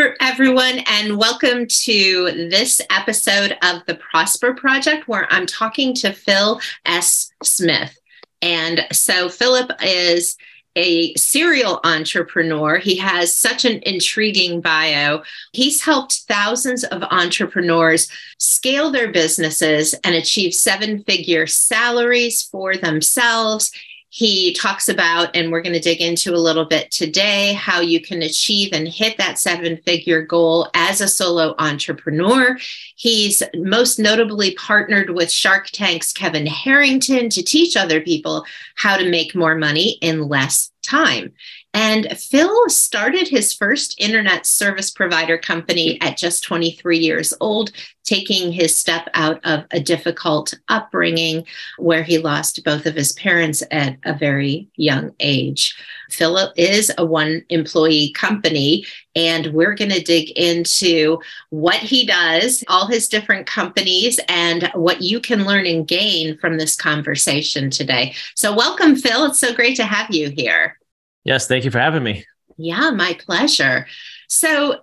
Everyone, and welcome to this episode of the Prosper Project, where I'm talking to Phil F. Smith. And so, Philip is a serial entrepreneur. He has such an intriguing bio. He's helped thousands of entrepreneurs scale their businesses and achieve seven figure salaries for themselves he talks about, and we're going to dig into a little bit today, how you can achieve and hit that seven figure goal as a solo entrepreneur. He's most notably partnered with Shark Tank's Kevin Harrington to teach other people how to make more money in less time. And Phil started his first internet service provider company at just 23 years old, taking his step out of a difficult upbringing where he lost both of his parents at a very young age. Phil is a one employee company, and we're going to dig into what he does, all his different companies, and what you can learn and gain from this conversation today. So, welcome, Phil. It's so great to have you here. Yes, thank you for having me. Yeah, my pleasure. So,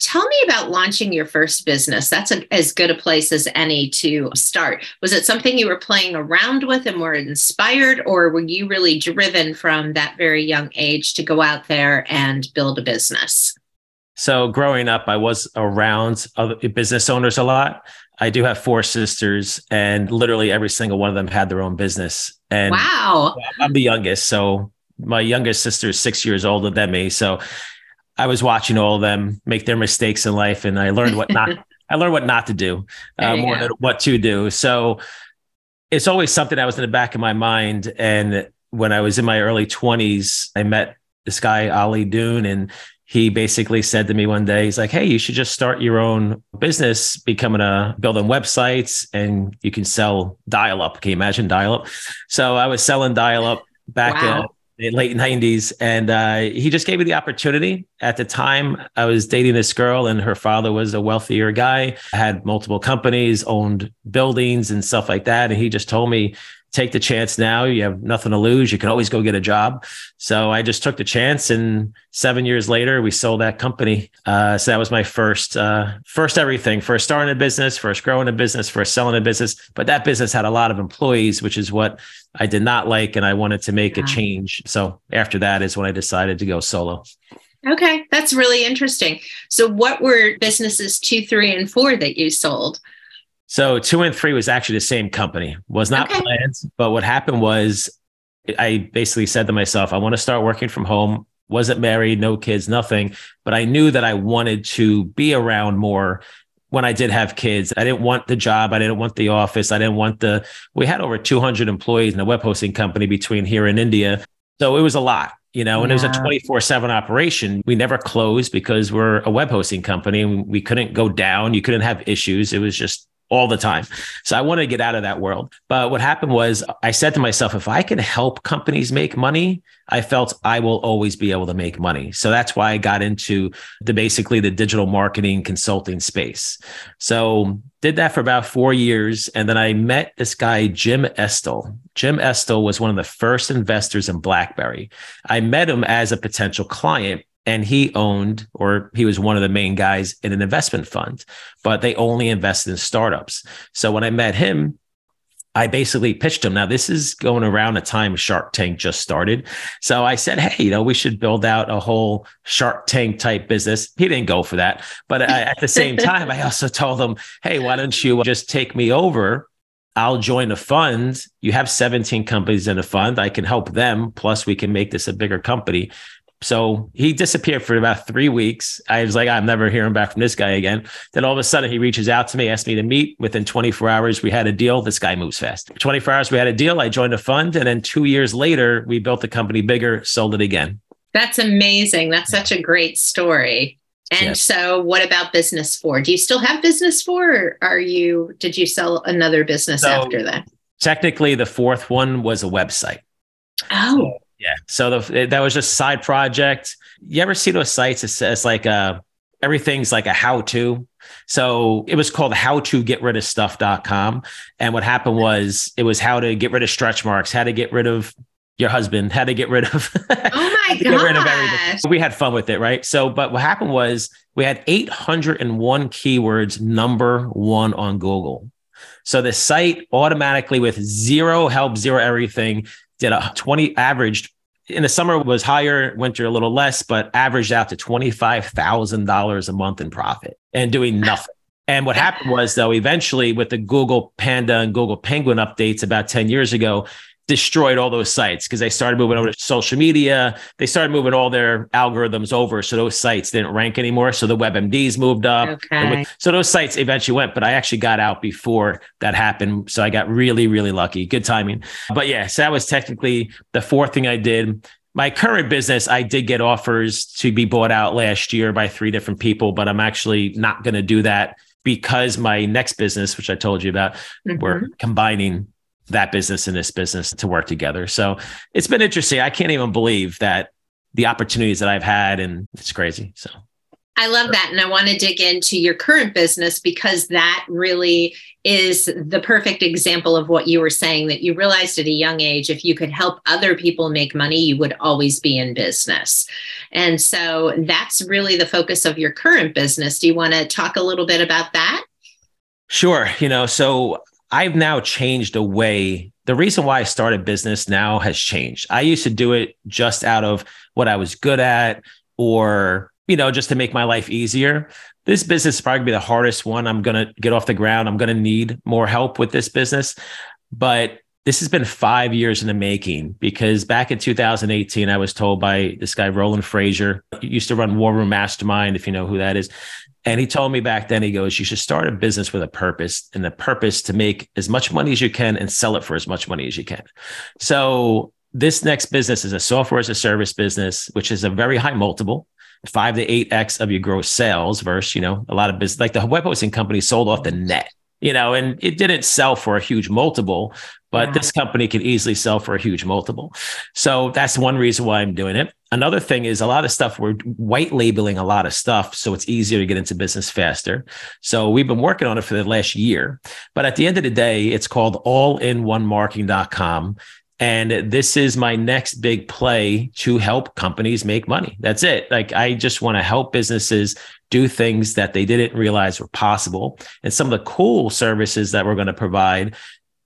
tell me about launching your first business. That's a, as good a place as any to start. Was it something you were playing around with and were inspired, or were you really driven from that very young age to go out there and build a business? So, growing up, I was around other business owners a lot. I do have four sisters, and literally every single one of them had their own business. And wow, I'm the youngest, so my youngest sister is six years older than me. So I was watching all of them make their mistakes in life, and I learned what not. I learned what not to do uh, more than what to do. So it's always something that was in the back of my mind. And when I was in my early 20s, I met this guy, Ali Doon, and he basically said to me one day, he's like, Hey, you should just start your own business, becoming a building websites and you can sell dial up. Can you imagine dial up? So I was selling dial up back wow late 90s and uh, he just gave me the opportunity. At the time i was dating this girl and her father was a wealthier guy had multiple companies owned buildings and stuff like that and he just told me take the chance now. You have nothing to lose. You can always go get a job. So I just took the chance, and seven years later, we sold that company. Uh, so that was my first, uh, first everything. First starting a business, first growing a business, first selling a business. But that business had a lot of employees, which is what I did not like, and I wanted to make yeah. a change. So after that is when I decided to go solo. Okay, that's really interesting. So, what were businesses two, three, and four that you sold? So two and three was actually the same company. Was not okay. planned, but what happened was I basically said to myself, I want to start working from home. Wasn't married, no kids, nothing. But I knew that I wanted to be around more when I did have kids. I didn't want the job. I didn't want the office. I didn't want the, we had over 200 employees in a web hosting company between here and India. So it was a lot you know, and yeah. it was a 24 7 operation. We never closed because we're a web hosting company and we couldn't go down. You couldn't have issues. It was just all the time. So I wanted to get out of that world. But what happened was I said to myself, if I can help companies make money, I felt I will always be able to make money. So that's why I got into the basically the digital marketing consulting space. So did that for about four years. And then I met this guy, Jim Estill. Jim Estill was one of the first investors in BlackBerry. I met him as a potential client and he owned or he was one of the main guys in an investment fund but they only invested in startups so when i met him i basically pitched him now this is going around a time shark tank just started so i said hey you know we should build out a whole shark tank type business he didn't go for that but I, at the same time i also told him hey why don't you just take me over I'll join a fund. You have 17 companies in a fund. I can help them. Plus, we can make this a bigger company. So he disappeared for about three weeks. I was like, I'm never hearing back from this guy again. Then all of a sudden, he reaches out to me, asked me to meet. Within 24 hours, we had a deal. This guy moves fast. 24 hours, we had a deal. I joined a fund. And then two years later, we built the company bigger, sold it again. That's amazing. That's such a great story. And yes. so what about business four? Do you still have business four or are you did you sell another business so, after that? Technically the fourth one was a website. Oh. So, yeah. So the, that was just a side project. You ever see those sites? It says like uh everything's like a how to. So it was called how to get rid of stuff.com. And what happened was it was how to get rid of stretch marks, how to get rid of your husband how to get rid of. Oh my god! We had fun with it, right? So, but what happened was we had 801 keywords number one on Google. So the site automatically, with zero help, zero everything, did a 20 averaged in the summer was higher, winter a little less, but averaged out to $25,000 a month in profit and doing nothing. And what happened was, though, eventually with the Google Panda and Google Penguin updates about 10 years ago, destroyed all those sites because they started moving over to social media. They started moving all their algorithms over. So those sites didn't rank anymore. So the WebMDs moved up. Okay. So those sites eventually went, but I actually got out before that happened. So I got really, really lucky. Good timing. But yeah, so that was technically the fourth thing I did. My current business, I did get offers to be bought out last year by three different people, but I'm actually not going to do that because my next business, which I told you about, mm-hmm. we're combining that business and this business to work together. So it's been interesting. I can't even believe that the opportunities that I've had, and it's crazy. So I love that. And I want to dig into your current business because that really is the perfect example of what you were saying that you realized at a young age if you could help other people make money, you would always be in business. And so that's really the focus of your current business. Do you want to talk a little bit about that? Sure. You know, so I've now changed the way. The reason why I started business now has changed. I used to do it just out of what I was good at or, you know, just to make my life easier. This business is probably be the hardest one. I'm going to get off the ground. I'm going to need more help with this business. But this has been five years in the making because back in 2018, I was told by this guy, Roland Frasier, used to run War Room Mastermind, if you know who that is. And he told me back then, he goes, you should start a business with a purpose and the purpose to make as much money as you can and sell it for as much money as you can. So this next business is a software as a service business, which is a very high multiple, five to eight X of your gross sales versus, you know, a lot of business like the web hosting company sold off the net you know, and it didn't sell for a huge multiple, but yeah. this company could easily sell for a huge multiple. So that's one reason why I'm doing it. Another thing is a lot of stuff we're white labeling a lot of stuff so it's easier to get into business faster. So we've been working on it for the last year. But at the end of the day, it's called allinOnemarketing.com. And this is my next big play to help companies make money. That's it. Like, I just want to help businesses do things that they didn't realize were possible. And some of the cool services that we're going to provide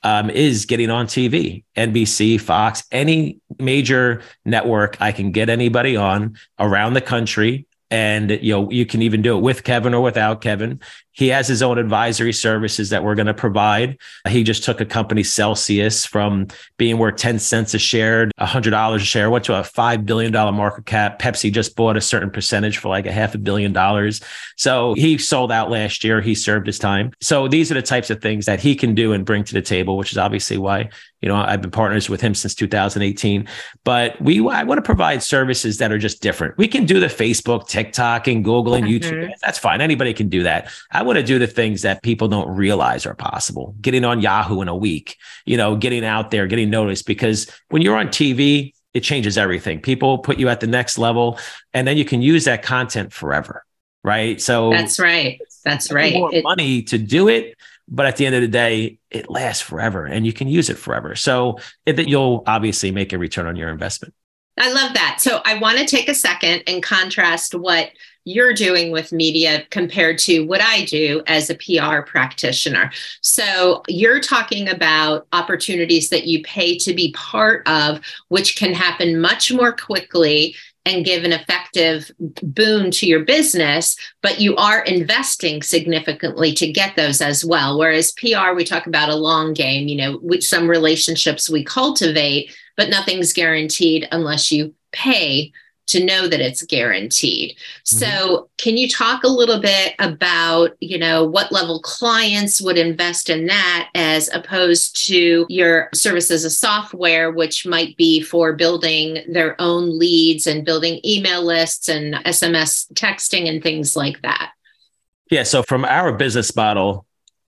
um, is getting on TV, NBC, Fox, any major network I can get anybody on around the country. And you know, you can even do it with Kevin or without Kevin. He has his own advisory services that we're going to provide. He just took a company, Celsius, from being worth 10 cents a share, $100 a share, went to a $5 billion market cap. Pepsi just bought a certain percentage for like a half a billion dollars. So he sold out last year. He served his time. So these are the types of things that he can do and bring to the table, which is obviously why you know i've been partners with him since 2018 but we i want to provide services that are just different we can do the facebook tiktok and google and mm-hmm. youtube that's fine anybody can do that i want to do the things that people don't realize are possible. Getting on Yahoo in a week, you know, getting out there, getting noticed because when you're on TV, it changes everything. People put you at the next level and then you can use that content forever. Right. So that's right. That's right. More it, money to do it. But at the end of the day, it lasts forever and you can use it forever. So it, you'll obviously make a return on your investment. I love that. So I want to take a second and contrast what you're doing with media compared to what I do as a PR practitioner. So you're talking about opportunities that you pay to be part of, which can happen much more quickly and give an effective boon to your business, but you are investing significantly to get those as well. Whereas PR, we talk about a long game, you know, with some relationships we cultivate, but nothing's guaranteed unless you pay to know that it's guaranteed. Mm-hmm. So, can you talk a little bit about, you know, what level clients would invest in that as opposed to your service as a software, which might be for building their own leads and building email lists and SMS texting and things like that? Yeah. So, from our business model,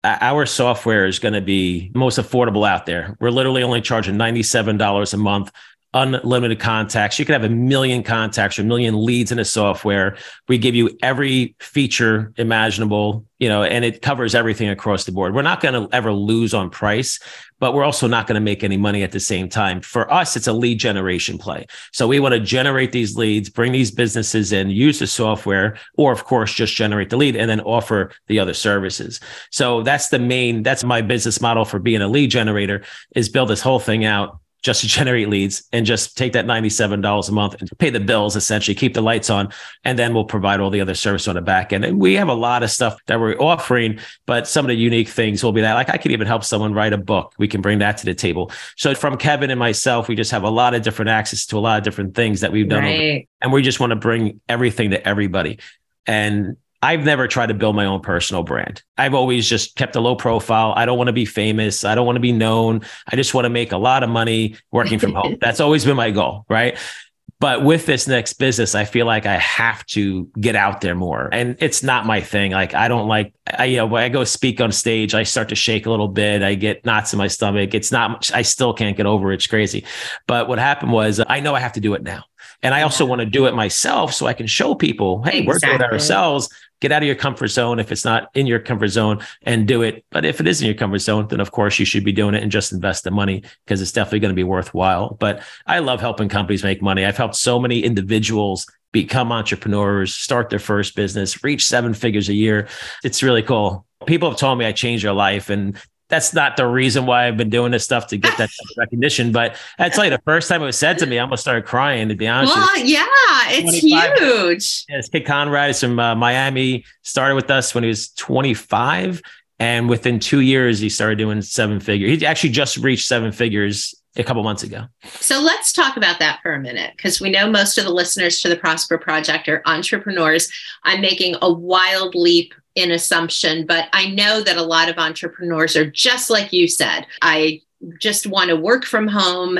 our software is going to be most affordable out there. We're literally only charging $97 a month unlimited contacts. You could have a million contacts or a million leads in a software. We give you every feature imaginable, you know, and it covers everything across the board. We're not going to ever lose on price, but we're also not going to make any money at the same time. For us, it's a lead generation play. So we want to generate these leads, bring these businesses in, use the software, or of course, just generate the lead and then offer the other services. So that's the main, that's my business model for being a lead generator is build this whole thing out just to generate leads and just take that $97 a month and pay the bills essentially keep the lights on and then we'll provide all the other service on the back end. And we have a lot of stuff that we're offering but some of the unique things will be that like i could even help someone write a book. We can bring that to the table. So from kevin and myself we just have a lot of different access to a lot of different things that we've done right. over, and we just want to bring everything to everybody. And I've never tried to build my own personal brand. I've always just kept a low profile. I don't want to be famous. I don't want to be known. I just want to make a lot of money working from home. That's always been my goal, right? But with this next business, I feel like I have to get out there more. And it's not my thing. Like I don't like I you know when I go speak on stage, I start to shake a little bit. I get knots in my stomach. It's not much, I still can't get over it. It's crazy. But what happened was I know I have to do it now. And I also want to do it myself so I can show people, hey, exactly. we're doing it ourselves get out of your comfort zone if it's not in your comfort zone and do it. But if it is in your comfort zone, then of course you should be doing it and just invest the money because it's definitely going to be worthwhile. But I love helping companies make money. I've helped so many individuals become entrepreneurs, start their first business, reach seven figures a year. It's really cool. People have told me I changed their life and that's not the reason why I've been doing this stuff to get that recognition. But I tell you, the first time it was said to me, I almost started crying. To be honest, well, yeah, it's huge. Yeah, this kid Conrad is from uh, Miami. Started with us when he was 25, and within two years, he started doing seven figures. He actually just reached seven figures a couple months ago. So let's talk about that for a minute because we know most of the listeners to the Prosper Project are entrepreneurs. I'm making a wild leap in assumption, but I know that a lot of entrepreneurs are just like you said. I just want to work from home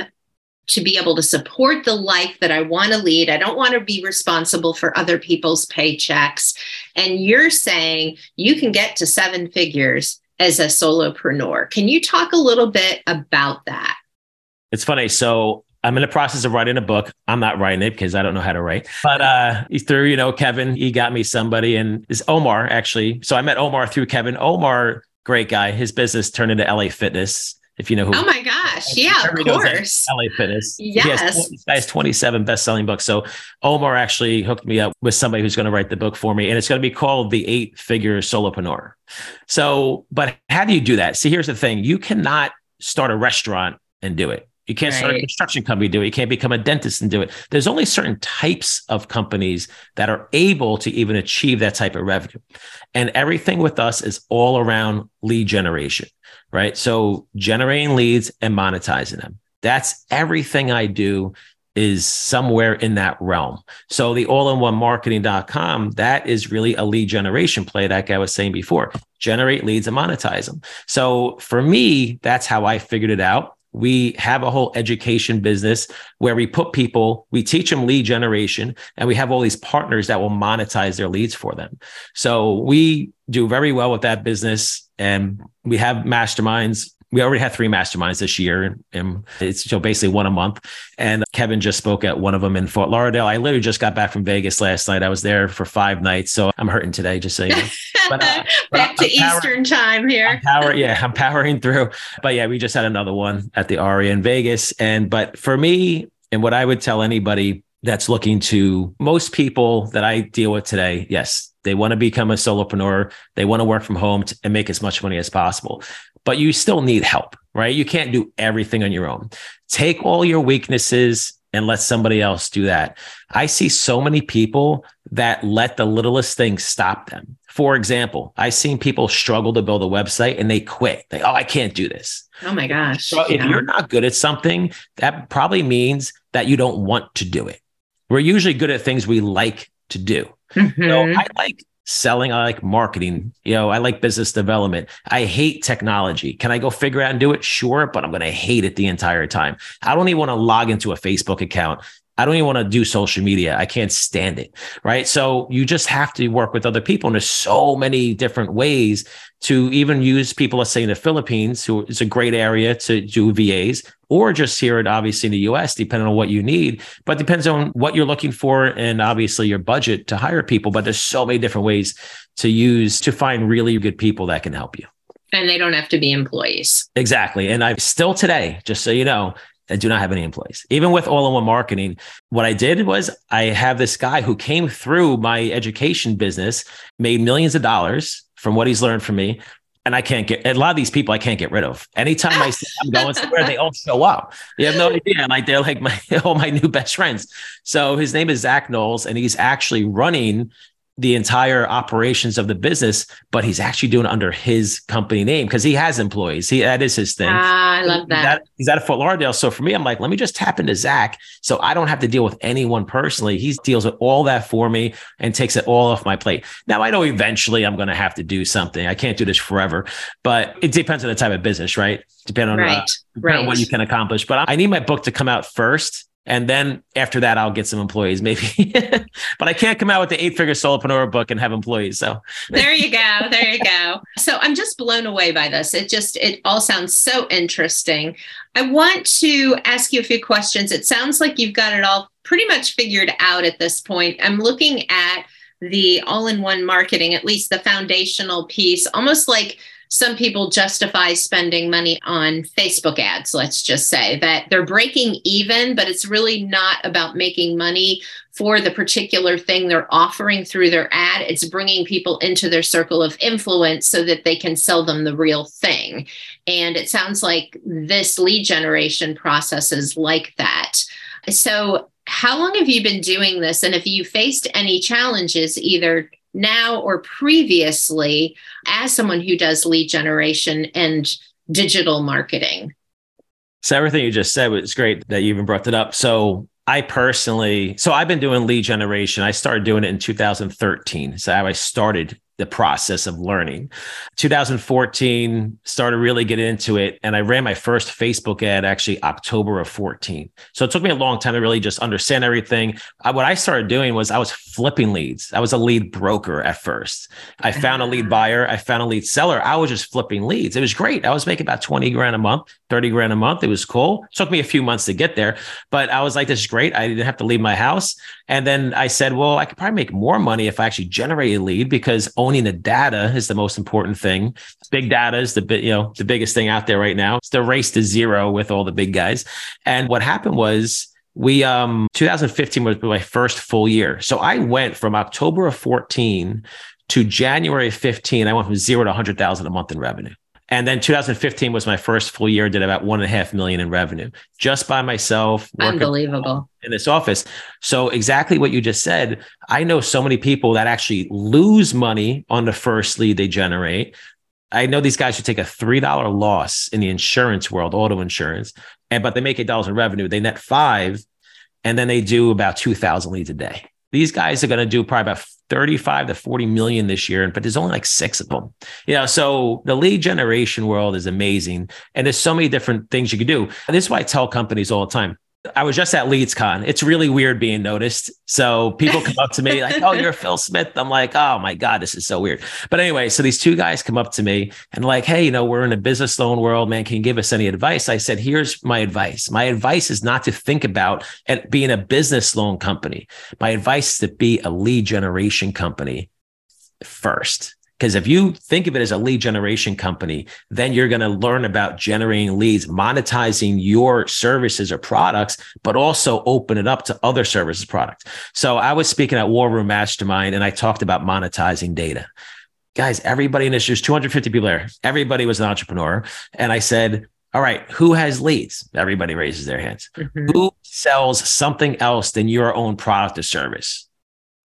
to be able to support the life that I want to lead. I don't want to be responsible for other people's paychecks. And you're saying you can get to seven figures as a solopreneur. Can you talk a little bit about that? It's funny. So I'm in the process of writing a book. I'm not writing it because I don't know how to write. But uh, through, you know, Kevin, he got me somebody and is Omar actually. So I met Omar through Kevin. Omar, great guy. His business turned into LA Fitness. If you know who. Oh my gosh. Yeah, of course. LA Fitness. Yes. He has, has 27 best selling books. So Omar actually hooked me up with somebody who's going to write the book for me. And it's going to be called The Eight Figure Solopreneur. So, but how do you do that? See, here's the thing you cannot start a restaurant and do it. You can't right. start a construction company do it. You can't become a dentist and do it. There's only certain types of companies that are able to even achieve that type of revenue. And everything with us is all around lead generation, right? So generating leads and monetizing them. That's everything I do is somewhere in that realm. So the all-in-one marketing.com, that is really a lead generation play, like I was saying before. Generate leads and monetize them. So for me, that's how I figured it out we have a whole education business where we put people, we teach them lead generation, and we have all these partners that will monetize their leads for them. So we do very well with that business. And we have masterminds we already had three masterminds this year and it's so basically one a month. And kevin just spoke at one of them in fort lauderdale. I literally just got back from vegas last night. I was there for five nights so i'm hurting today just so you know. But, uh, back to I'm eastern time here. I'm power, yeah i'm powering through. But yeah we just had another one at the aria in vegas. And but for me and what i would tell anybody that's looking to most people that i deal with today yes they want to become a solopreneur. They want to work from home and make as much money as possible but you still need help, right? You can't do everything on your own. Take all your weaknesses and let somebody else do that. I see so many people that let the littlest thing stop them. For example, I've seen people struggle to build a website and they quit. They, oh, I can't do this. Oh my gosh. So if yeah. you're not good at something, that probably means that you don't want to do it. we're usually good at things we like to do. Mm-hmm. So I like selling. I like marketing. You know, I like business development. I hate technology. Can I go figure out and do it? Sure, but I'm going to hate it the entire time. I don't even want to log into a Facebook account. I don't even want to do social media. I can't stand it. Right. So you just have to work with other people. And there's so many different ways to even use people, let's say in the Philippines, who is a great area to do VAs, or just here at obviously in the US, depending on what you need. But depends on what you're looking for and obviously your budget to hire people. But there's so many different ways to use to find really good people that can help you. And they don't have to be employees. Exactly. And I still today, just so you know, I do not have any employees. Even with all in one marketing, what I did was I have this guy who came through my education business, made millions of dollars from what he's learned from me. And I can't get a lot of these people I can't get rid of. Anytime I say I'm going somewhere, they all show up. You have no idea. Like they're like my all my new best friends. So his name is Zach Knowles, and he's actually running the entire operations of the business, but he's actually doing it under his company name because he has employees. He that is his thing. Ah, I love that. He's at, he's at Fort Lauderdale. So for me, I'm like, let me just tap into Zach so I don't have to deal with anyone personally. He deals with all that for me and takes it all off my plate. Now I know eventually I'm going to have to do something. I can't do this forever, but it depends on the type of business, right? Depending on, right. Uh, depending right. on what you can accomplish. But I need my book to come out first and then after that, I'll get some employees, maybe. but I can't come out with the eight figure solopreneur book and have employees. So there you go. There you go. So I'm just blown away by this. It just, it all sounds so interesting. I want to ask you a few questions. It sounds like you've got it all pretty much figured out at this point. I'm looking at the all in one marketing, at least the foundational piece, almost like some people justify spending money on Facebook ads, let's just say that they're breaking even, but it's really not about making money for the particular thing they're offering through their ad. It's bringing people into their circle of influence so that they can sell them the real thing. And it sounds like this lead generation process is like that. So, how long have you been doing this? And if you faced any challenges, either now or previously as someone who does lead generation and digital marketing? So everything you just said was great that you even brought it up. So I personally, so I've been doing lead generation. I started doing it in 2013. So I started the process of learning. 2014 started really getting into it and I ran my first Facebook ad actually October of 14. So it took me a long time to really just understand everything. I, what I started doing was I was flipping leads. I was a lead broker at first. I found a lead ah. buyer, I found a lead seller. I was just flipping leads. It was great. I was making about 20 grand a month, 30 grand a month. It was cool. It took me a few months to get there, but I was like this is great. I didn't have to leave my house. And then I said, well, I could probably make more money if I actually generate a lead because owning the data is the most important thing. Big data is the you know the biggest thing out there right now. It's the race to zero with all the big guys. And what happened was we um 2015 was my first full year. So I went from October of 14 to January of 15. I went from zero to 100,000 a month in revenue. And then 2015 was my first full year, did about one and a half million in revenue just by myself. Unbelievable. In this office. So, exactly what you just said. I know so many people that actually lose money on the first lead they generate. I know these guys who take a $3 loss in the insurance world, auto insurance, and but they make $8 in revenue. They net five, and then they do about 2,000 leads a day. These guys are going to do probably about 35 to 40 million this year, but there's only like six of them. You know, so the lead generation world is amazing. And there's so many different things you can do. And this is why I tell companies all the time I was just at LeadsCon. It's really weird being noticed. So people come up to me like, "Oh, you're Phil Smith." I'm like, "Oh my god, this is so weird." But anyway, so these two guys come up to me and like, "Hey, you know, we're in a business loan world, man. Can you give us any advice?" I said, "Here's my advice. My advice is not to think about being a business loan company. My advice is to be a lead generation company first. Because if you think of it as a lead generation company, then you're going to learn about generating leads, monetizing your services or products, but also open it up to other services products. So I was speaking at War Room Mastermind and I talked about monetizing data. Guys, everybody in this, there's 250 people there. Everybody was an entrepreneur. And I said, all right, who has leads? Everybody raises their hands. Mm-hmm. Who sells something else than your own product or service?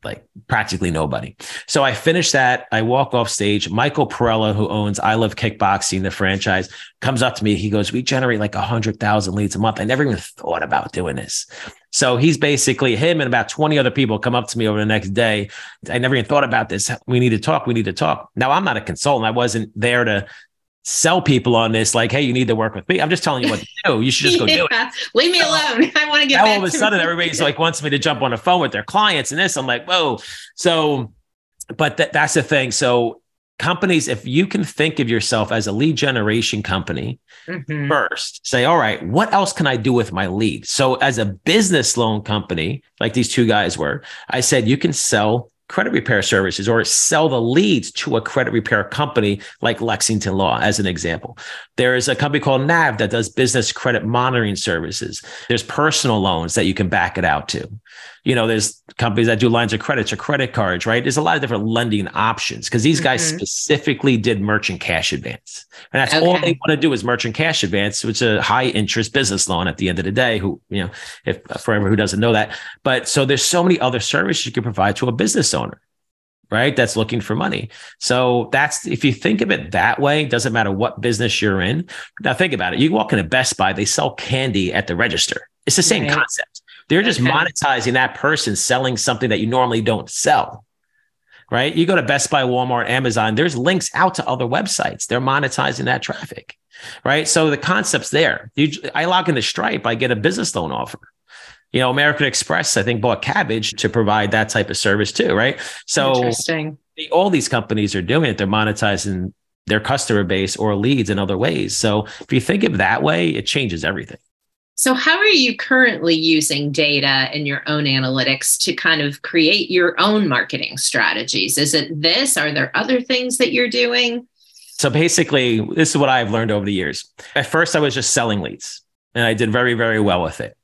Like practically nobody. So I finished that. I walk off stage. Michael Parrella, who owns I Love Kickboxing, the franchise, comes up to me. He goes, We generate like a hundred thousand leads a month. I never even thought about doing this. So he's basically him and about 20 other people come up to me over the next day. I never even thought about this. We need to talk. We need to talk. Now I'm not a consultant. I wasn't there to sell people on this like hey you need to work with me. I'm just telling you what to do. You should just go yeah. do it. Leave me alone. I want to get Now all of a sudden me. everybody's like wants me to jump on the phone with their clients and this. I'm like whoa. So but th- that's the thing. So companies if you can think of yourself as a lead generation company mm-hmm. first say all right what else can i do with my lead? So as a business loan company like these two guys were i said you can sell credit repair services or sell the leads to a credit repair company like Lexington Law, as an example. There is a company called NAV that does business credit monitoring services. There's personal loans that you can back it out to you know, there's companies that do lines of credits or credit cards, right? There's a lot of different lending options because these guys mm-hmm. specifically did merchant cash advance. And that's okay. all they want to do is merchant cash advance, which is a high interest business loan at the end of the day, who, you know, if for everyone who doesn't know that. But so there's so many other services you can provide to a business owner right? That's looking for money. So that's if you think of it that way, doesn't matter what business you're in. Now think about it. You walk into Best Buy, they sell candy at the register. It's the same right. concept. They're just okay. monetizing that person selling something that you normally don't sell. Right? You go to Best Buy, Walmart, Amazon, there's links out to other websites. They're monetizing that traffic. Right? So the concept's there. You, I log into Stripe, I get a business loan offer. You know, American Express, I think, bought Kabbage to provide that type of service too, right? So Interesting. all these companies are doing it. They're monetizing their customer base or leads in other ways. So if you think of that way, it changes everything. So, how are you currently using data and your own analytics to kind of create your own marketing strategies? Is it this? Are there other things that you're doing? So, basically, this is what I've learned over the years. At first, I was just selling leads and I did very, very well with it.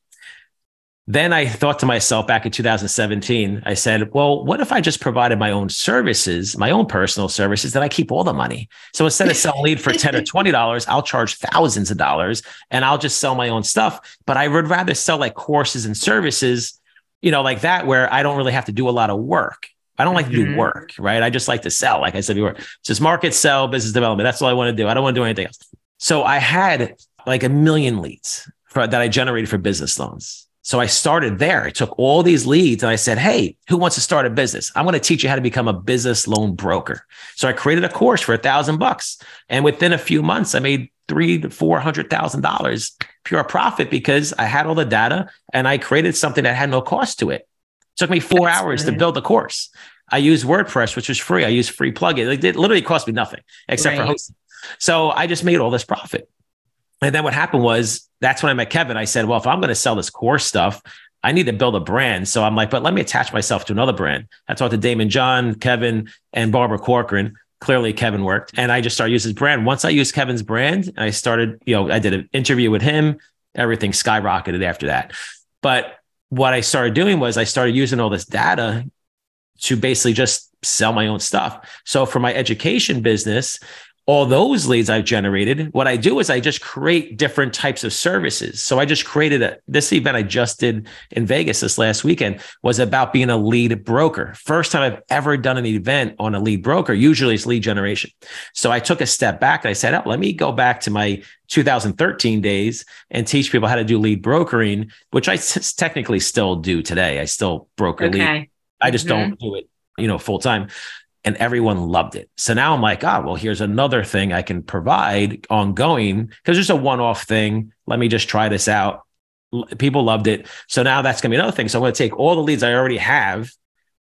Then I thought to myself back in 2017, I said, well, what if I just provided my own services, my own personal services, that I keep all the money? So instead of selling lead for 10 or $20, I'll charge thousands of dollars and I'll just sell my own stuff. But I would rather sell like courses and services, you know, like that, where I don't really have to do a lot of work. I don't like to do mm-hmm. work, right? I just like to sell. Like I said before, just market, sell, business development. That's all I want to do. I don't want to do anything else. So I had like a million leads for, that I generated for business loans so I started there. I took all these leads and I said, Hey, who wants to start a business? I'm going to teach you how to become a business loan broker. So I created a course for a thousand bucks. And within a few months, I made three to four hundred thousand dollars pure profit because I had all the data and I created something that had no cost to it. it took me four That's hours to build the course. I used WordPress, which was free. I used free plugin. It literally cost me nothing except right. for hosting. So I just made all this profit. And then what happened was that's when I met Kevin. I said, well, if I'm going to sell this core stuff, I need to build a brand. So I'm like, but let me attach myself to another brand. I talked to Daymond John, Kevin, and Barbara Corcoran. Clearly, Kevin worked. And I just started using his brand. Once I used Kevin's brand, I started, you know, I did an interview with him. Everything skyrocketed after that. But what I started doing was I started using all this data to basically just sell my own stuff. So for my education business, all those leads I've generated, what I do is I just create different types of services. So I just created a this event I just did in Vegas this last weekend was about being a lead broker. First time I've ever done an event on a lead broker. Usually it's lead generation. So I took a step back and I said, oh, let me go back to my 2013 days and teach people how to do lead brokering, which I s- technically still do today. I still broker okay. lead. I just mm-hmm. don't do it, you know, full time and everyone loved it. So now I'm like, ah, oh, well, here's another thing I can provide ongoing because it's a one off thing. Let me just try this out. People loved it. So now that's going to be another thing. So I'm going to take all the leads I already have,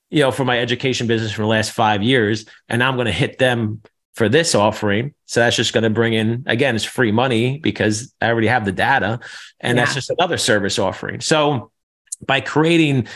you know, for my education business for the last five years, and now I'm going to hit them for this offering. So that's just going to bring in, again, it's free money because I already have the data. And yeah. that's just another service offering. So by creating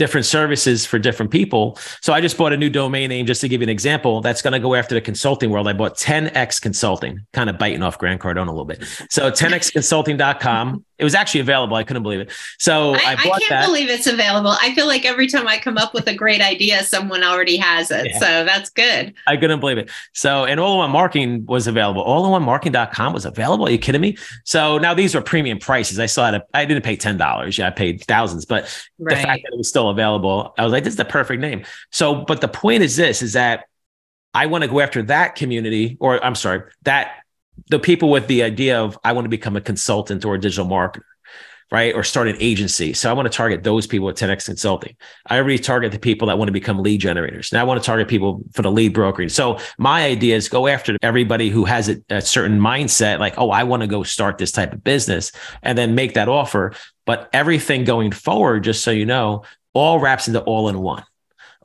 different services for different people. So I just bought a new domain name just to give you an example. That's going to go after the consulting world. I bought 10x consulting, kind of biting off Grant Cardone a little bit. So 10xconsulting.com It was actually available. I couldn't believe it. So I, I, I can't that. believe it's available. I feel like every time I come up with a great idea, someone already has it. Yeah. So that's good. I couldn't believe it. So, and all in one marketing was available. All in one marketing.com was available. Are you kidding me? So now these were premium prices. I still had I didn't pay $10. Yeah, I paid thousands, but right. the fact that it was still available, I was like, this is the perfect name. So, but the point is this is that I want to go after that community, or I'm sorry, that the people with the idea of I want to become a consultant or a digital marketer, right? Or start an agency. So I want to target those people at 10x Consulting. I already target the people that want to become lead generators. Now I want to target people for the lead brokering. So my idea is go after everybody who has a, a certain mindset, like, oh, I want to go start this type of business and then make that offer. But everything going forward, just so you know, all wraps into all in one.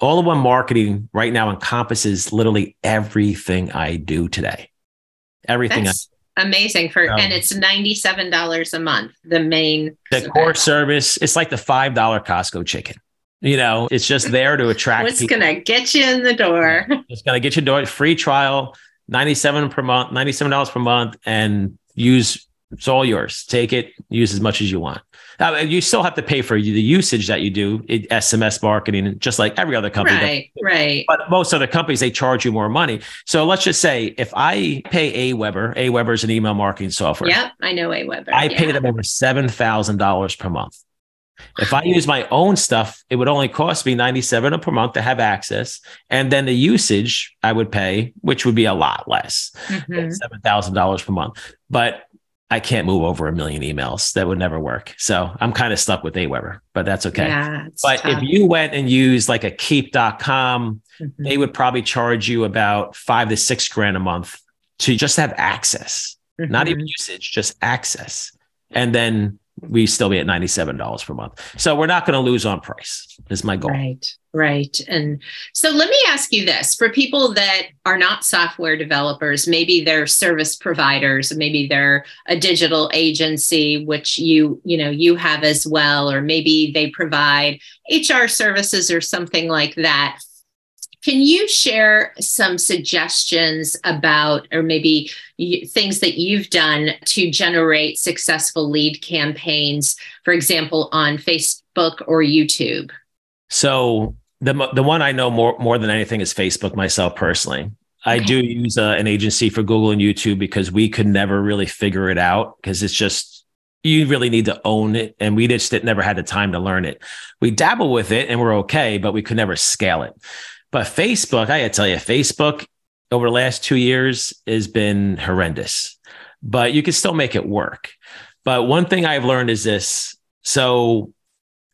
All in one marketing right now encompasses literally everything I do today. Everything. That's I, amazing for, um, and it's ninety-seven dollars a month. The main the core service. It's like the five dollar Costco chicken. You know, it's just there to attract. What's going to get you in the door? It's going to get you door. Free trial, ninety-seven per month, ninety-seven dollars per month, and use. It's all yours. Take it. Use as much as you want. Uh, you still have to pay for the usage that you do in SMS marketing, just like every other company. Right, right. But most other companies, they charge you more money. So let's just say if I pay AWeber, AWeber is an email marketing software. Yep, I know AWeber. I yeah. pay them over $7,000 per month. If I use my own stuff, it would only cost me 97 per month to have access. And then the usage I would pay, which would be a lot less, mm-hmm. $7,000 per month. But I can't move over a million emails. That would never work. So I'm kind of stuck with AWeber, but that's okay. Yeah, but tough. if you went and used like a keap.com, mm-hmm. they would probably charge you about five to six grand a month to just have access, mm-hmm. not even mm-hmm. usage, just access. And then we still be at $97 per month. So we're not going to lose on price is my goal. Right. Right. And so let me ask you this for people that are not software developers, maybe they're service providers, maybe they're a digital agency, which you, you know, you have as well, or maybe they provide HR services or something like that. Can you share some suggestions about, or maybe things that you've done to generate successful lead campaigns, for example, on Facebook or YouTube? So the the one I know more more than anything is Facebook. Myself personally. I do use uh, an agency for Google and YouTube because we could never really figure it out because it's just you really need to own it, and we just never had the time to learn it. We dabble with it and we're okay, but we could never scale it. But Facebook, I gotta tell you, Facebook over the last two years has been horrendous, but you can still make it work. But one thing I've learned is this. So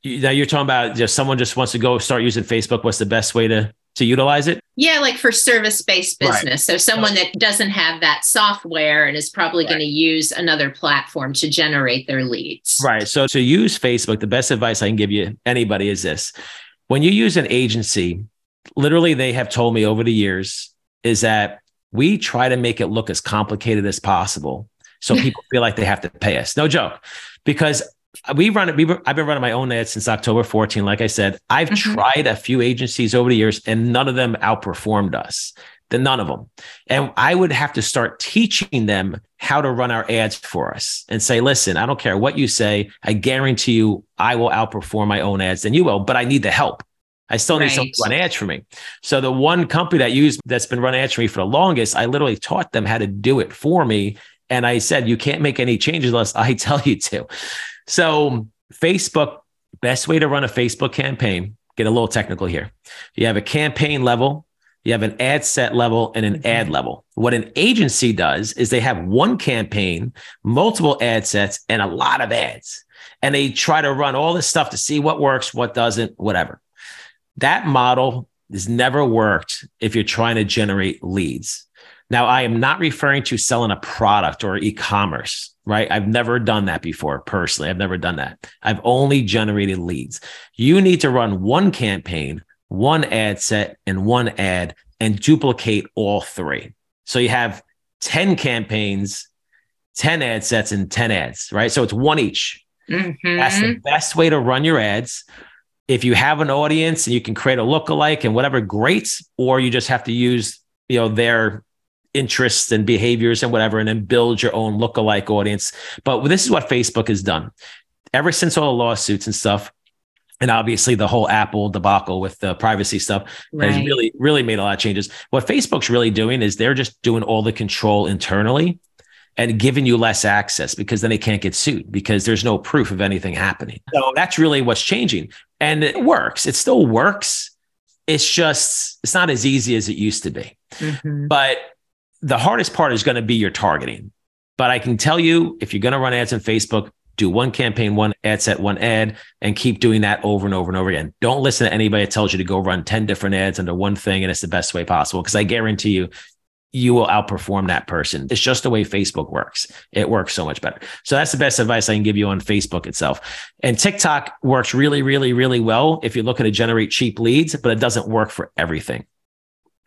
now you're talking about just someone just wants to go start using Facebook. What's the best way to to utilize it? Yeah, like for service based business. Right. So someone that doesn't have that software and is probably right. going to use another platform to generate their leads. Right. So to use Facebook, the best advice I can give you anybody is this: when you use an agency, literally they have told me over the years is that we try to make it look as complicated as possible so people feel like they have to pay us. No joke, because we run it. We, I've been running my own ads since October 14. Like I said, I've mm-hmm. tried a few agencies over the years, and none of them outperformed us. The none of them. And I would have to start teaching them how to run our ads for us and say, listen, I don't care what you say. I guarantee you, I will outperform my own ads than you will, but I need the help. I still need right. someone to run ads for me. So the one company that used that's been running ads for me for the longest, I literally taught them how to do it for me. And I said, you can't make any changes unless I tell you to. So, Facebook, best way to run a Facebook campaign, get a little technical here. You have a campaign level, you have an ad set level, and an mm-hmm. ad level. What an agency does is they have one campaign, multiple ad sets, and a lot of ads. And they try to run all this stuff to see what works, what doesn't, whatever. That model has never worked if you're trying to generate leads. Now, I am not referring to selling a product or e commerce, right? I've never done that before personally. I've never done that. I've only generated leads. You need to run one campaign, one ad set, and one ad and duplicate all three. So you have 10 campaigns, 10 ad sets, and 10 ads, right? So it's one each. Mm-hmm. That's the best way to run your ads. If you have an audience and you can create a lookalike and whatever, great. Or you just have to use, you know, their interests and behaviors and whatever, and then build your own lookalike audience. But this is what Facebook has done. Ever since all the lawsuits and stuff, and obviously the whole Apple debacle with the privacy stuff right. has really, really made a lot of changes. What Facebook's really doing is they're just doing all the control internally and giving you less access because then they can't get sued because there's no proof of anything happening. So that's really what's changing. And it works. It still works. It's just, it's not as easy as it used to be. Mm-hmm. But the hardest part is going to be your targeting. But I can tell you, if you're going to run ads on Facebook, do one campaign, one ad set, one ad, and keep doing that over and over and over again. Don't listen to anybody that tells you to go run 10 different ads under one thing and it's the best way possible. Because I guarantee you, you will outperform that person. It's just the way Facebook works. It works so much better. So that's the best advice I can give you on Facebook itself. And TikTok works really, really, really well if you're looking to generate cheap leads, but it doesn't work for everything.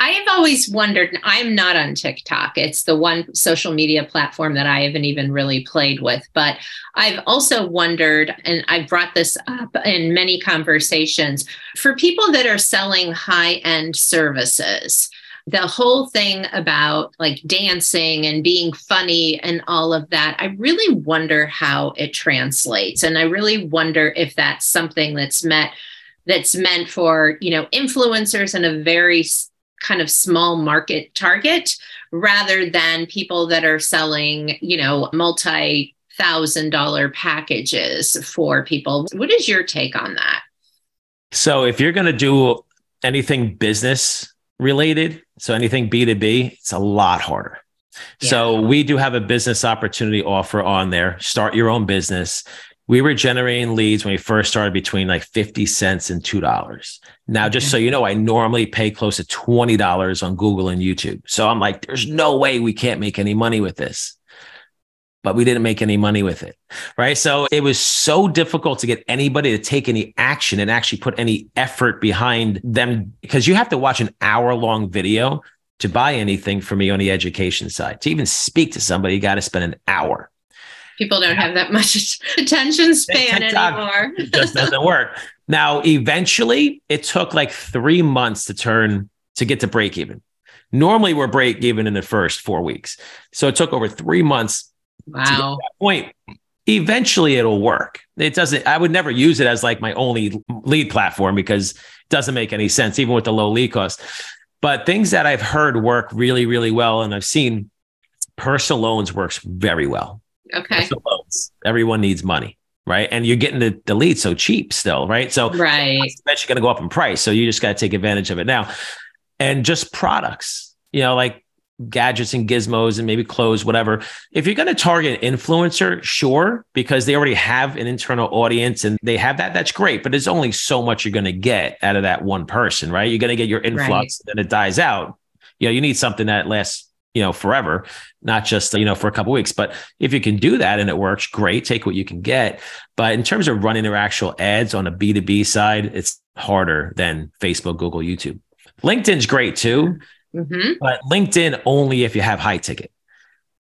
I have always wondered, I'm not on TikTok. It's the one social media platform that I haven't even really played with. But I've also wondered, and I've brought this up in many conversations for people that are selling high end services, the whole thing about like dancing and being funny and all of that, I really wonder how it translates. And I really wonder if that's something that's met that's meant for you know influencers and a very kind of small market target rather than people that are selling, you know, multi thousand dollar packages for people. What is your take on that? So, if you're going to do anything business related, so anything B2B, it's a lot harder. Yeah. So, we do have a business opportunity offer on there. Start your own business we were generating leads when we first started between like 50 cents and $2. Now, just so you know, I normally pay close to $20 on Google and YouTube. So I'm like, there's no way we can't make any money with this. But we didn't make any money with it. Right. So it was so difficult to get anybody to take any action and actually put any effort behind them because you have to watch an hour long video to buy anything for me on the education side. To even speak to somebody, you got to spend an hour people don't have that much attention span anymore. it just doesn't work. Now, eventually, it took like three months to turn to get to break even. Normally, we're break even in the first four weeks. So it took over three months wow. point. Eventually, it'll work. It doesn't, I would never use it as like my only lead platform because it doesn't make any sense, even with the low lead cost. But things that I've heard work really, really well, and I've seen personal loans works very well Okay. Loans. Everyone needs money, right? And you're getting the, the lead so cheap still, right? So right. eventually going to go up in price. So you just got to take advantage of it now. And just products, you know, like gadgets and gizmos and maybe clothes, whatever. If you're going to target an influencer, sure, because they already have an internal audience and they have that, that's great. But there's only so much you're going to get out of that one person, right? You're going to get your influx right. and it dies out. You know, you need something that lasts you know forever not just you know for a couple weeks but if you can do that and it works great take what you can get but in terms of running their actual ads on a b2b side it's harder than facebook google youtube linkedin's great too mm-hmm. but linkedin only if you have high ticket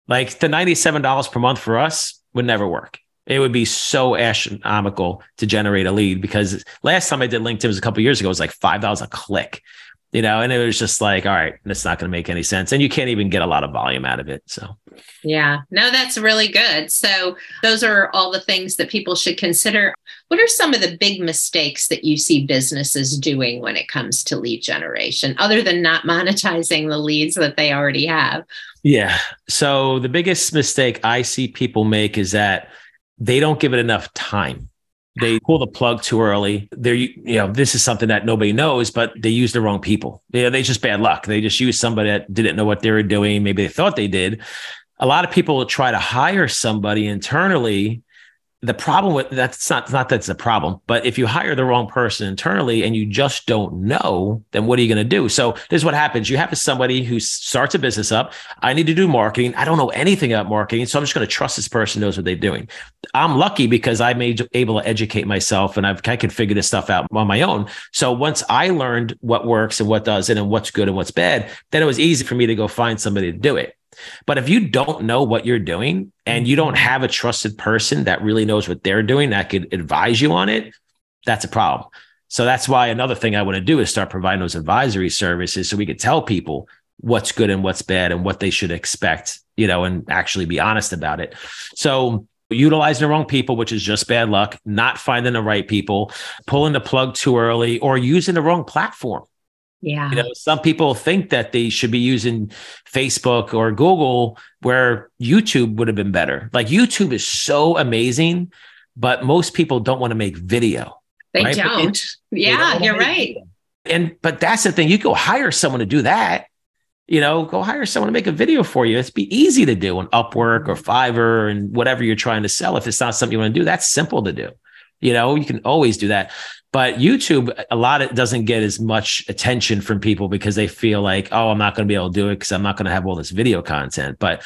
like the $97 per month for us would never work it would be so astronomical to generate a lead because last time I did LinkedIn was a couple years ago. It was like five dollars a click you know, and it was just like, all right, it's not going to make any sense. And you can't even get a lot of volume out of it. So, yeah, no, that's really good. So, those are all the things that people should consider. What are some of the big mistakes that you see businesses doing when it comes to lead generation, other than not monetizing the leads that they already have? Yeah. So, the biggest mistake I see people make is that they don't give it enough time they pull the plug too early. They're, you know, this is something that nobody knows, but they use the wrong people. Yeah, they just bad luck. They just use somebody that didn't know what they were doing. Maybe they thought they did. A lot of people will try to hire somebody internally the problem with that's not not that's a problem but if you hire the wrong person internally and you just don't know then what are you going to do? So this is what happens. You have somebody who starts a business up. I need to do marketing. I don't know anything about marketing so i'm just going to trust this person knows what they're doing. I'm lucky because i'm able to educate myself and I've, i can figure this stuff out on my own. So once i learned what works and what doesn't and what's good and what's bad then it was easy for me to go find somebody to do it but if you don't know what you're doing and you don't mm-hmm. have a trusted person that really knows what they're doing that could advise you on it, that's a problem. So that's why another thing I want to do is start providing those advisory services so we could tell people what's good and what's bad and what they should expect, you know, and actually be honest about it. So utilizing the wrong people, which is just bad luck, not finding the right people, pulling the plug too early, or using the wrong platform. Yeah. You know, some people think that they should be using Facebook or Google where YouTube would have been better. Like YouTube is so amazing, but most people don't want to make video. They right? don't. yeah, don't you're right. Video. And but that's the thing. You go hire someone to do that you know, go hire someone to make a video for you. It's be easy to do on Upwork or Fiverr and whatever you're trying to sell. If it's not something you want to do, that's simple to do. You know, you can always do that. But YouTube, a lot of it doesn't get as much attention from people because they feel like, oh, I'm not going to be able to do it because I'm not going to have all this video content. But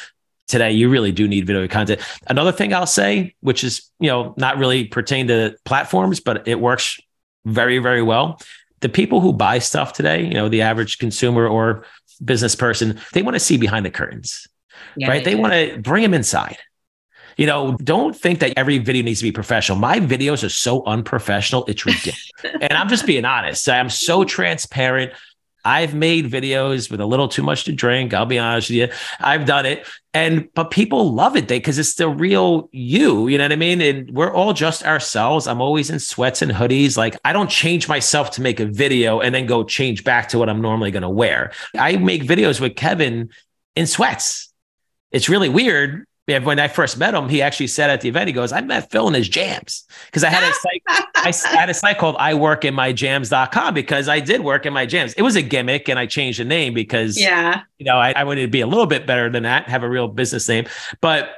today, you really do need video content. Another thing I'll say, which is, you know, not really pertain to platforms, but it works very, very well. The people who buy stuff today, you know, the average consumer or business person, they want to see behind the curtains, yeah, right? They, they want to bring them inside. You know, don't think that every video needs to be professional. My videos are so unprofessional, it's ridiculous. and I'm just being honest. I'm so transparent. I've made videos with a little too much to drink. I'll be honest with you. I've done it. And but people love it they because it's the real you. You know what I mean? And we're all just ourselves. I'm always in sweats and hoodies. Like I don't change myself to make a video and then go change back to what I'm normally going to wear. I make videos with Kevin in sweats. It's really weird when I first met him, he actually said at the event, he goes, I met Phil in his jams. Because I had a site, I had a site called I work in my jams.com because I did work in my jams. It was a gimmick and I changed the name because yeah, you know, I, I wanted to be a little bit better than that, have a real business name. But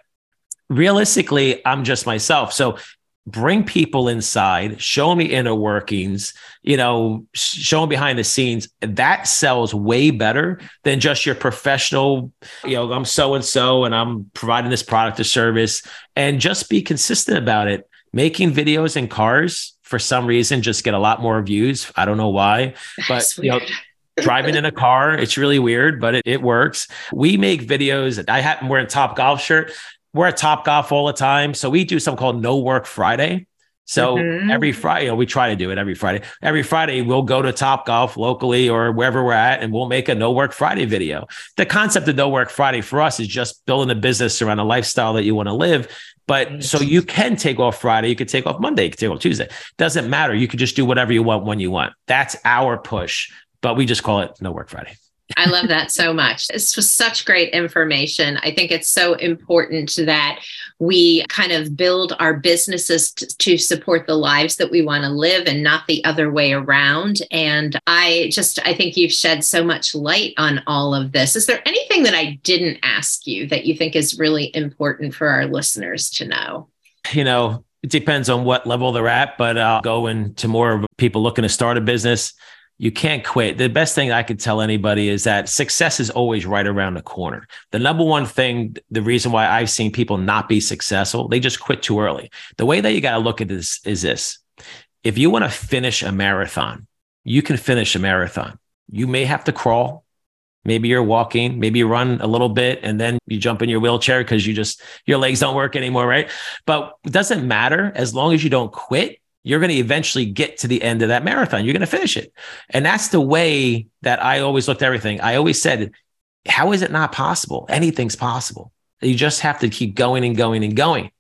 realistically, I'm just myself. So bring people inside, show me inner workings, you know, show them behind the scenes. That sells way better than just your professional, you know, I'm so and so and I'm providing this product or service and just be consistent about it. Making videos in cars for some reason just get a lot more views. I don't know why, but you know, driving in a car. It's really weird, but it, it works. We make videos. I happen wearing top golf shirt we're at Top Golf all the time. So we do something called No Work Friday. So mm-hmm. every Friday, you know, we try to do it every Friday. Every Friday, we'll go to Top Golf locally or wherever we're at, and we'll make a No Work Friday video. The concept of No Work Friday for us is just building a business around a lifestyle that you want to live. But so you can take off Friday, you could take off Monday, you could take off Tuesday. Doesn't matter. You could just do whatever you want when you want. That's our push. But we just call it No Work Friday. I love that so much. This was such great information. I think it's so important that we kind of build our businesses to, to support the lives that we want to live and not the other way around. And I just, I think you've shed so much light on all of this. Is there anything that I didn't ask you that you think is really important for our listeners to know? You know, it depends on what level they're at, but I'll go into more of people looking to start a business you can't quit. The best thing I could tell anybody is that success is always right around the corner. The number one thing, the reason why I've seen people not be successful, they just quit too early. The way that you got to look at this is this if you want to finish a marathon, you can finish a marathon. You may have to crawl. Maybe you're walking, maybe you run a little bit and then you jump in your wheelchair because you just, your legs don't work anymore, right? But it doesn't matter as long as you don't quit you're going to eventually get to the end of that marathon. You're going to finish it. And that's the way that I always looked at everything. I always said, how is it not possible? Anything's possible. You just have to keep going and going and going.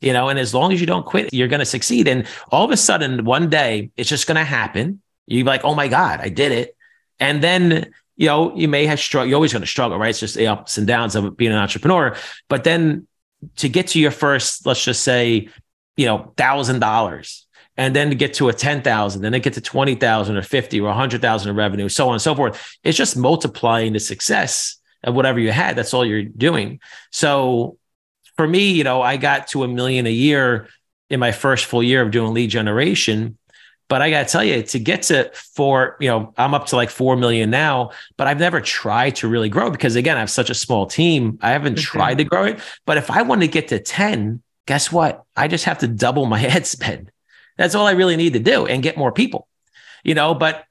You know, and as long as you don't quit, you're going to succeed. And all of a sudden, one day, it's just going to happen. You're like, oh my God, I did it. And then, you know, you may have struggled. You're always going to struggle, right? It's just the ups and downs of being an entrepreneur. But then to get to your first, let's just say, you know, thousand dollars, and then to get to a 10,000, then it get to 20,000 or 50 or 100,000 of revenue, so on and so forth. It's just multiplying the success of whatever you had. That's all you're doing. So for me, you know, I got to a million a year in my first full year of doing lead generation. But I got to tell you, to get to four, you know, I'm up to like 4 million now, but I've never tried to really grow because again, I have such a small team. I haven't mm-hmm. tried to grow it. But if I want to get to 10, guess what? I just have to double my head spend. That's all I really need to do and get more people, you know, but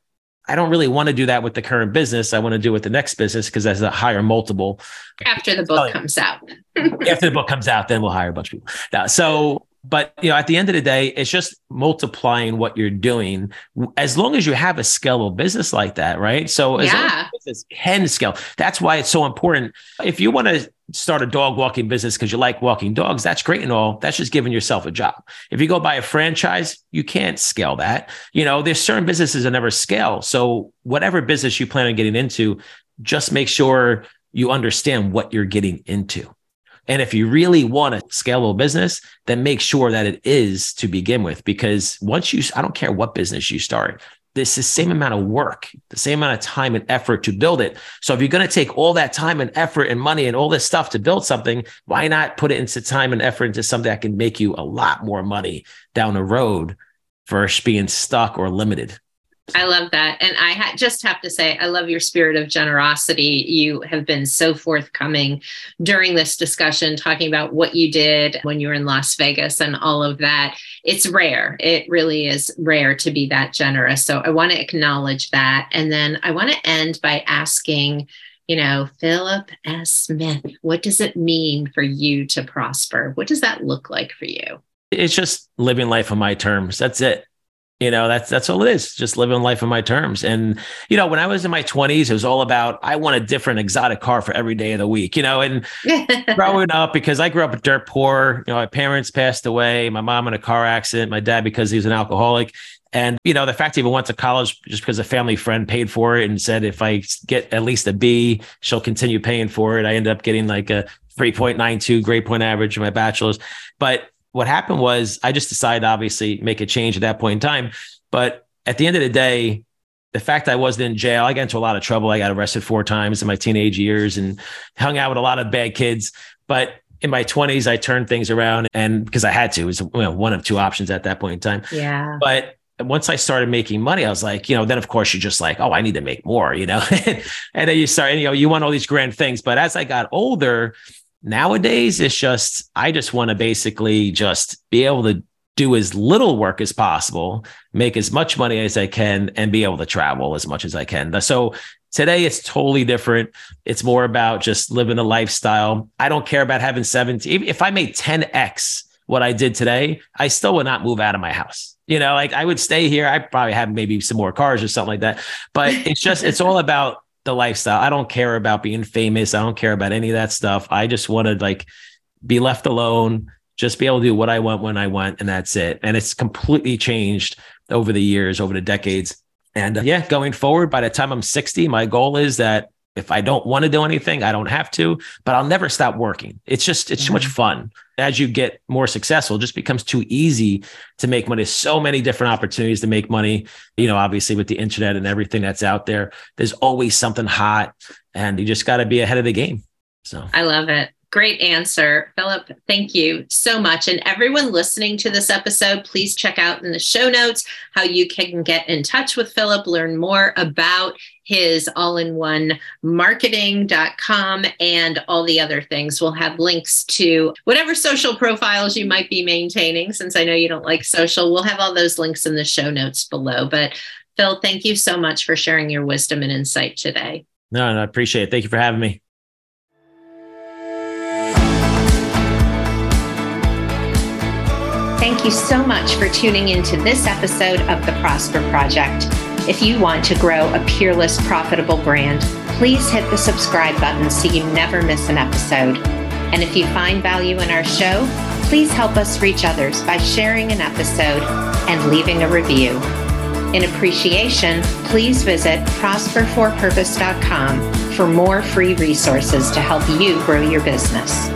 I don't really want to do that with the current business. I want to do with the next business because that's a higher multiple. After the book comes out. after the book comes out, then we'll hire a bunch of people. Now, so But you know, at the end of the day, it's just multiplying what you're doing. As long as you have a scalable business like that, right? So as yeah. business can scale, that's why it's so important. If you want to start a dog walking business because you like walking dogs, that's great and all. That's just giving yourself a job. If you go buy a franchise, you can't scale that. You know, there's certain businesses that never scale. So whatever business you plan on getting into, just make sure you understand what you're getting into. And if you really want a scalable business, then make sure that it is to begin with. Because once you, I don't care what business you start, this is the same amount of work, the same amount of time and effort to build it. So if you're going to take all that time and effort and money and all this stuff to build something, why not put it into time and effort into something that can make you a lot more money down the road versus being stuck or limited? I love that. And I ha- just have to say, I love your spirit of generosity. You have been so forthcoming during this discussion, talking about what you did when you were in Las Vegas and all of that. It's rare. It really is rare to be that generous. So I want to acknowledge that. And then I want to end by asking, you know, Philip F. Smith, what does it mean for you to prosper? What does that look like for you? It's just living life on my terms. That's it you know that's that's all it is just living life on my terms. And you know when i was in my 20s it was all about i want a different exotic car for every day of the week you know and growing up because i grew up dirt poor you know my parents passed away my mom in a car accident my dad because he was an alcoholic. And you know the fact he even went to college just because a family friend paid for it and said if i get at least a b she'll continue paying for it. I ended up getting like a 3.92 grade point average in my bachelor's. But what happened was I just decided obviously make a change at that point in time. But at the end of the day, the fact I wasn't in jail, I got into a lot of trouble. I got arrested four times in my teenage years and hung out with a lot of bad kids. But in my 20s, I turned things around and because I had to, it was you know, one of two options at that point in time. Yeah. But once I started making money, I was like, you know, then of course you're just like, oh, I need to make more, you know, and then you start, you know, you want all these grand things. But as I got older, Nowadays, it's just, I just want to basically just be able to do as little work as possible, make as much money as I can, and be able to travel as much as I can. So today it's totally different. It's more about just living a lifestyle. I don't care about having 17. If I made 10x what I did today, I still would not move out of my house. You know, like I would stay here. I probably have maybe some more cars or something like that. But it's just, it's all about the lifestyle. I don't care about being famous. I don't care about any of that stuff. I just want to like be left alone, just be able to do what I want when I want, and that's it. And it's completely changed over the years, over the decades. And uh, yeah, going forward, by the time I'm 60, my goal is that if I don't want to do anything, I don't have to, but I'll never stop working. It's just, it's mm-hmm. too much mm-hmm. fun. As you get more successful, it just becomes too easy to make money. So many different opportunities to make money. You know, obviously with the internet and everything that's out there, there's always something hot and you just got to be ahead of the game. So I love it. Great answer, Philip. Thank you so much. And everyone listening to this episode, please check out in the show notes how you can get in touch with Philip, learn more about his all in one marketing.com and all the other things. We'll have links to whatever social profiles you might be maintaining, since I know you don't like social. We'll have all those links in the show notes below. But Phil, thank you so much for sharing your wisdom and insight today. No, no, I appreciate it. Thank you for having me. Thank you so much for tuning into this episode of the Prosper Project. If you want to grow a peerless, profitable brand, please hit the subscribe button so you never miss an episode. And if you find value in our show, please help us reach others by sharing an episode and leaving a review. In appreciation, please visit prosperforpurpose.com for more free resources to help you grow your business.